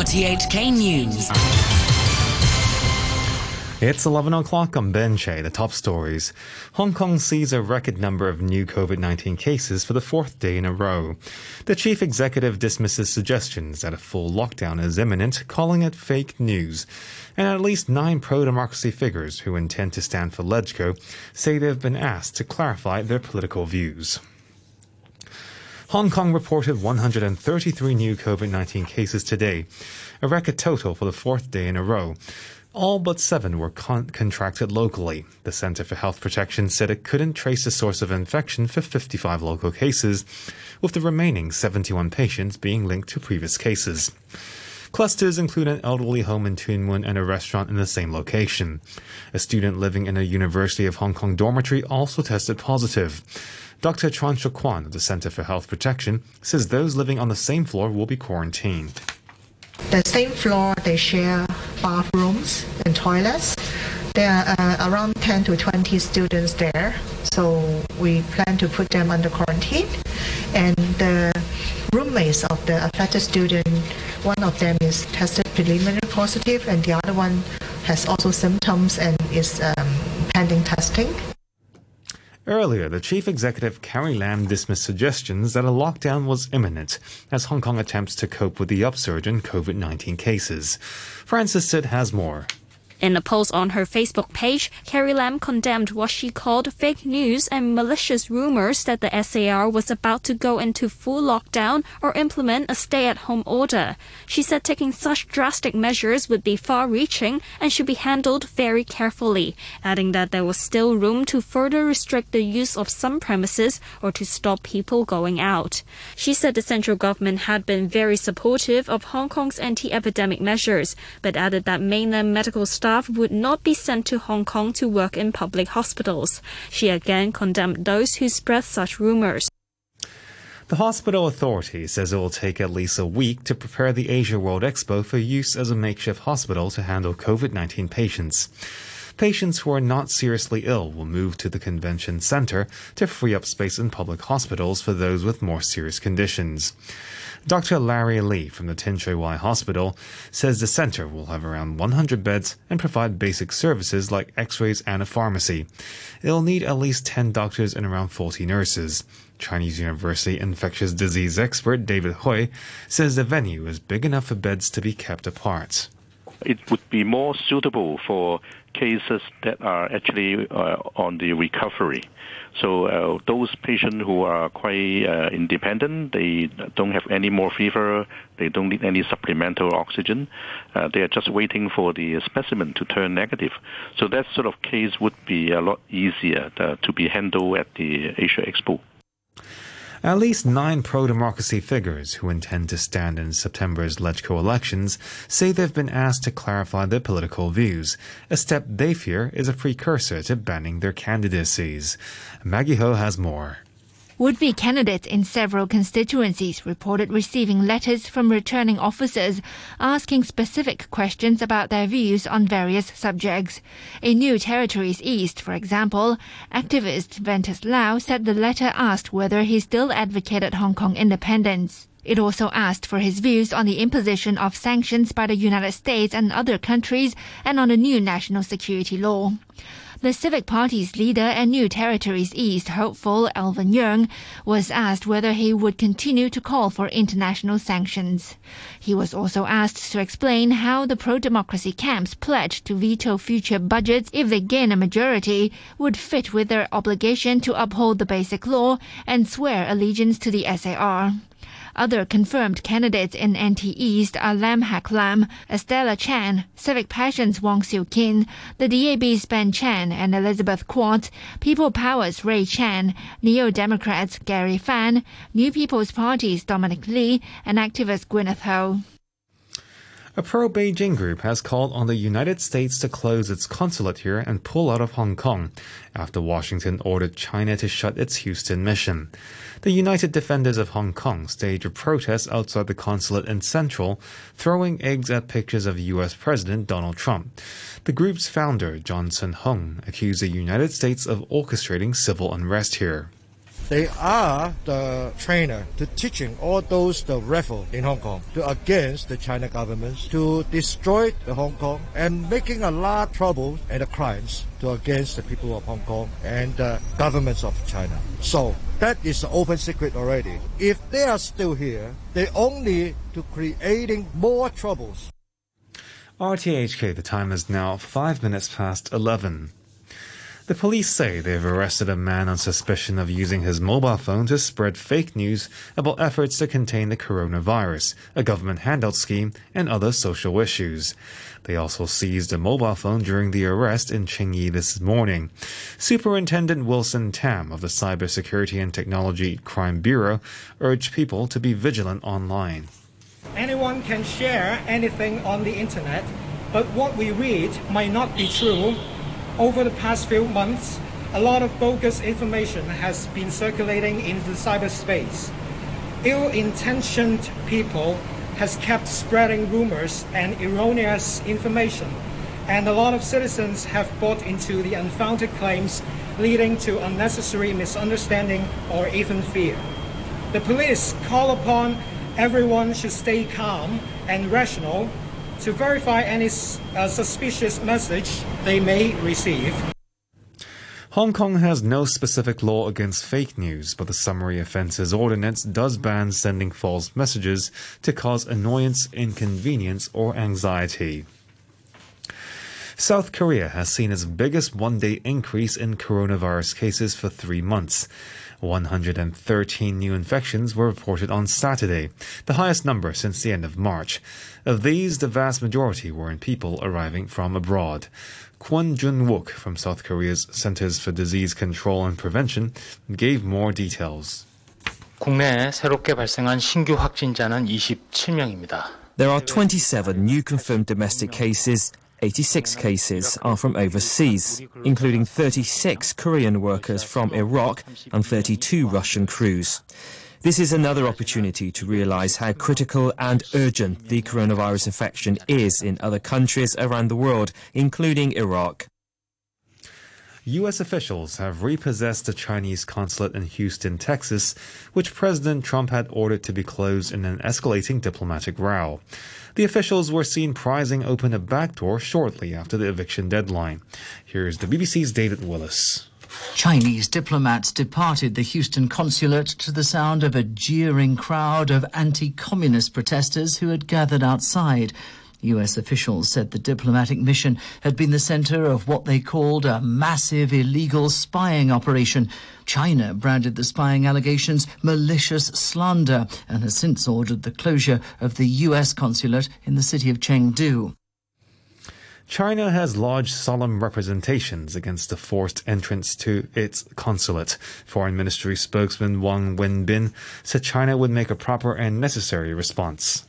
RTHK News. It's 11 o'clock on Benche, the top stories. Hong Kong sees a record number of new COVID 19 cases for the fourth day in a row. The chief executive dismisses suggestions that a full lockdown is imminent, calling it fake news. And at least nine pro democracy figures who intend to stand for LegCo say they have been asked to clarify their political views. Hong Kong reported 133 new COVID 19 cases today, a record total for the fourth day in a row. All but seven were con- contracted locally. The Center for Health Protection said it couldn't trace the source of infection for 55 local cases, with the remaining 71 patients being linked to previous cases. Clusters include an elderly home in Tuen Mun and a restaurant in the same location. A student living in a University of Hong Kong dormitory also tested positive. Dr. Chuan Kwan of the Center for Health Protection says those living on the same floor will be quarantined. The same floor, they share bathrooms and toilets. There are uh, around 10 to 20 students there, so we plan to put them under quarantine. And the roommates of the affected student, one of them is tested preliminary positive, and the other one has also symptoms and is um, pending testing. Earlier, the chief executive Carrie Lam dismissed suggestions that a lockdown was imminent as Hong Kong attempts to cope with the upsurge in COVID 19 cases. Francis Sid has more. In a post on her Facebook page, Carrie Lam condemned what she called fake news and malicious rumors that the SAR was about to go into full lockdown or implement a stay at home order. She said taking such drastic measures would be far reaching and should be handled very carefully, adding that there was still room to further restrict the use of some premises or to stop people going out. She said the central government had been very supportive of Hong Kong's anti epidemic measures, but added that mainland medical staff staff would not be sent to Hong Kong to work in public hospitals. She again condemned those who spread such rumors. The hospital authority says it will take at least a week to prepare the Asia World Expo for use as a makeshift hospital to handle COVID 19 patients. Patients who are not seriously ill will move to the convention center to free up space in public hospitals for those with more serious conditions. Dr. Larry Lee from the Wai Hospital says the center will have around 100 beds and provide basic services like x-rays and a pharmacy. It'll need at least 10 doctors and around 40 nurses. Chinese University infectious disease expert David Hui says the venue is big enough for beds to be kept apart. It would be more suitable for cases that are actually uh, on the recovery. So uh, those patients who are quite uh, independent, they don't have any more fever, they don't need any supplemental oxygen. Uh, they are just waiting for the specimen to turn negative. So that sort of case would be a lot easier uh, to be handled at the Asia Expo. At least nine pro democracy figures who intend to stand in September's LegCo elections say they've been asked to clarify their political views, a step they fear is a precursor to banning their candidacies. Maggie Ho has more. Would-be candidates in several constituencies reported receiving letters from returning officers asking specific questions about their views on various subjects. In New Territories East, for example, activist Ventus Lau said the letter asked whether he still advocated Hong Kong independence. It also asked for his views on the imposition of sanctions by the United States and other countries and on the new national security law. The Civic Party's leader and New Territories East hopeful Alvin Yeung was asked whether he would continue to call for international sanctions. He was also asked to explain how the pro-democracy camps pledged to veto future budgets if they gain a majority would fit with their obligation to uphold the basic law and swear allegiance to the SAR. Other confirmed candidates in NT East are Lam Hak Lam, Estella Chan, Civic Passion's Wong Siu Kin, the DAB's Ben Chan and Elizabeth Quat, People Power's Ray Chan, Neo Democrats Gary Fan, New People's Party's Dominic Lee, and activist Gwyneth Ho. A pro Beijing group has called on the United States to close its consulate here and pull out of Hong Kong after Washington ordered China to shut its Houston mission. The United Defenders of Hong Kong staged a protest outside the consulate in Central, throwing eggs at pictures of U.S. President Donald Trump. The group's founder, Johnson Hung, accused the United States of orchestrating civil unrest here. They are the trainer to teaching all those the rebel in Hong Kong to against the China government to destroy the Hong Kong and making a lot of trouble and the crimes to against the people of Hong Kong and the governments of China. So that is an open secret already. If they are still here, they only to creating more troubles. RTHK, the time is now five minutes past 11. The police say they've arrested a man on suspicion of using his mobile phone to spread fake news about efforts to contain the coronavirus, a government handout scheme, and other social issues. They also seized a mobile phone during the arrest in Tsing this morning. Superintendent Wilson Tam of the Cybersecurity and Technology Crime Bureau urged people to be vigilant online. Anyone can share anything on the internet, but what we read might not be true over the past few months, a lot of bogus information has been circulating in the cyberspace. Ill-intentioned people has kept spreading rumors and erroneous information, and a lot of citizens have bought into the unfounded claims, leading to unnecessary misunderstanding or even fear. The police call upon everyone to stay calm and rational to verify any uh, suspicious message they may receive. Hong Kong has no specific law against fake news, but the Summary Offences Ordinance does ban sending false messages to cause annoyance, inconvenience, or anxiety. South Korea has seen its biggest one day increase in coronavirus cases for three months. 113 new infections were reported on Saturday, the highest number since the end of March. Of these, the vast majority were in people arriving from abroad. Kwon Jun-wook from South Korea's Centers for Disease Control and Prevention gave more details. 국내에 새롭게 발생한 신규 확진자는 27명입니다. There are 27 new confirmed domestic cases 86 cases are from overseas, including 36 Korean workers from Iraq and 32 Russian crews. This is another opportunity to realize how critical and urgent the coronavirus infection is in other countries around the world, including Iraq. U.S. officials have repossessed the Chinese consulate in Houston, Texas, which President Trump had ordered to be closed in an escalating diplomatic row. The officials were seen prizing open a back door shortly after the eviction deadline. Here's the BBC's David Willis. Chinese diplomats departed the Houston consulate to the sound of a jeering crowd of anti communist protesters who had gathered outside. US officials said the diplomatic mission had been the center of what they called a massive illegal spying operation. China branded the spying allegations malicious slander and has since ordered the closure of the US consulate in the city of Chengdu. China has lodged solemn representations against the forced entrance to its consulate. Foreign Ministry spokesman Wang Wenbin said China would make a proper and necessary response.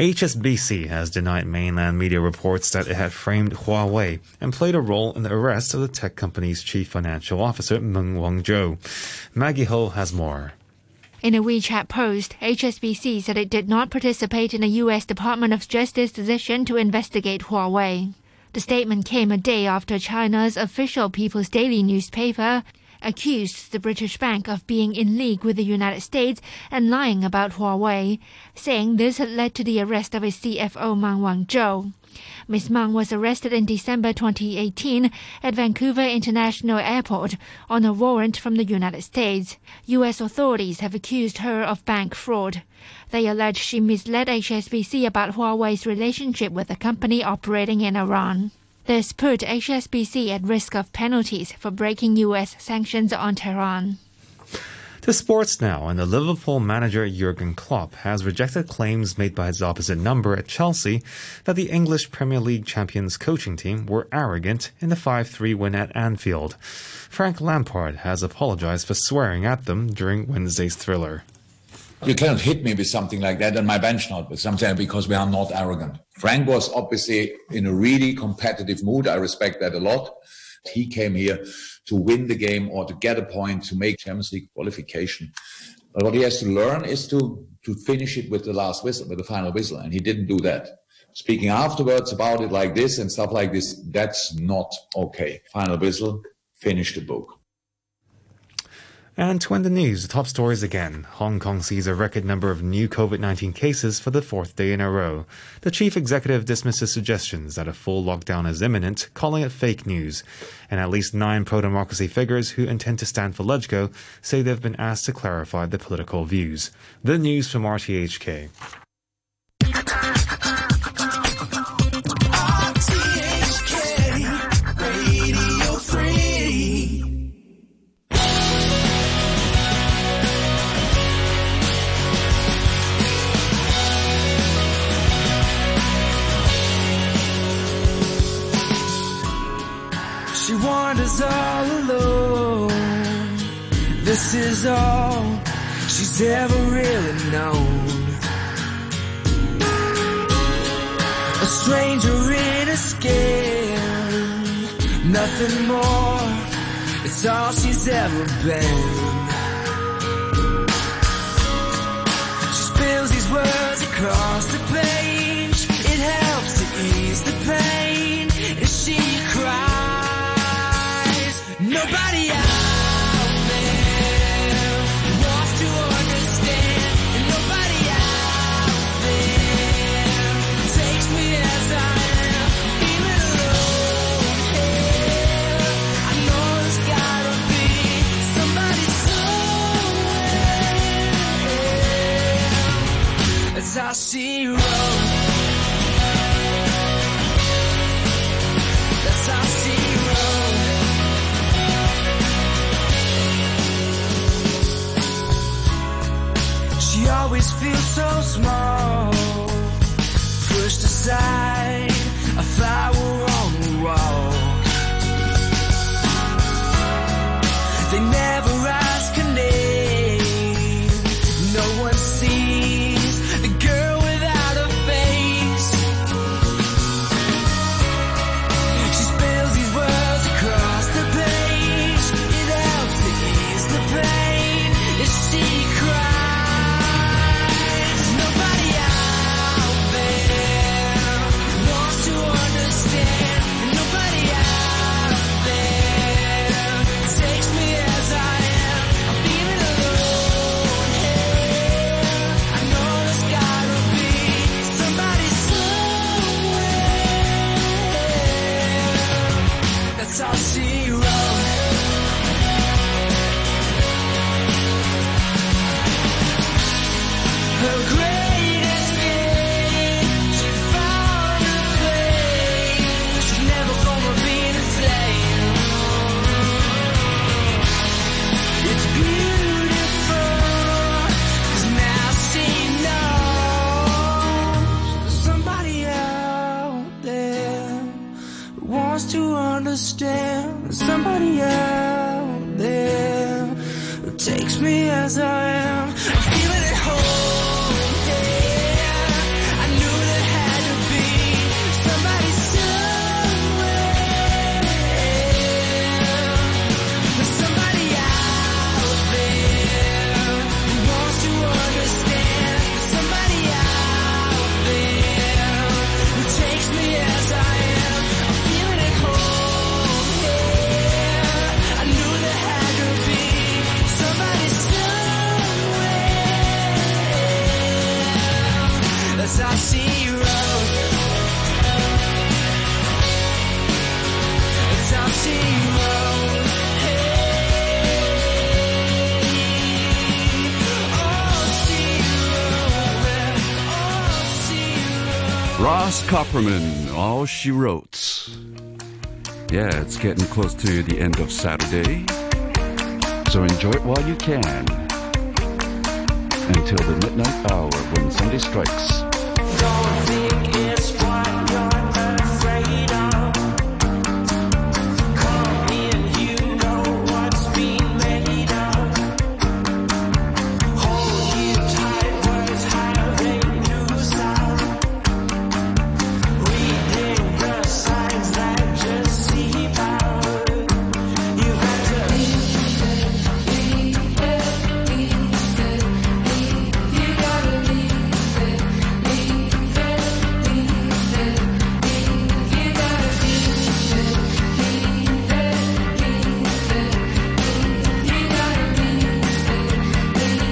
HSBC has denied mainland media reports that it had framed Huawei and played a role in the arrest of the tech company's chief financial officer, Meng Wanzhou. Maggie Ho has more. In a WeChat post, HSBC said it did not participate in the U.S. Department of Justice decision to investigate Huawei. The statement came a day after China's official People's Daily newspaper accused the British bank of being in league with the United States and lying about Huawei, saying this had led to the arrest of its CFO Meng Wanzhou. Ms. Meng was arrested in December 2018 at Vancouver International Airport on a warrant from the United States. U.S. authorities have accused her of bank fraud. They allege she misled HSBC about Huawei's relationship with a company operating in Iran. This put HSBC at risk of penalties for breaking U.S. sanctions on Tehran. To sports now, and the Liverpool manager Jurgen Klopp has rejected claims made by his opposite number at Chelsea that the English Premier League champions coaching team were arrogant in the 5-3 win at Anfield. Frank Lampard has apologized for swearing at them during Wednesday's thriller. You cannot hit me with something like that on my bench not with something because we are not arrogant. Frank was obviously in a really competitive mood. I respect that a lot. He came here to win the game or to get a point to make Champions League qualification. But what he has to learn is to, to finish it with the last whistle, with the final whistle. And he didn't do that. Speaking afterwards about it like this and stuff like this, that's not okay. Final whistle, finish the book. And to end the news, the top stories again. Hong Kong sees a record number of new COVID 19 cases for the fourth day in a row. The chief executive dismisses suggestions that a full lockdown is imminent, calling it fake news. And at least nine pro democracy figures who intend to stand for LegCo say they've been asked to clarify their political views. The news from RTHK. Stranger in a skin, nothing more. It's all she's ever been. She spills these words across the page. It helps to ease the pain as she cries. Nobody out always feels so small, pushed aside, somewhere. see how to understand. Somebody out there who takes me as I am. I'm feeling at home, Ross Copperman, All She Wrote. Yeah, it's getting close to the end of Saturday, so enjoy it while you can. Until the midnight hour when Sunday strikes.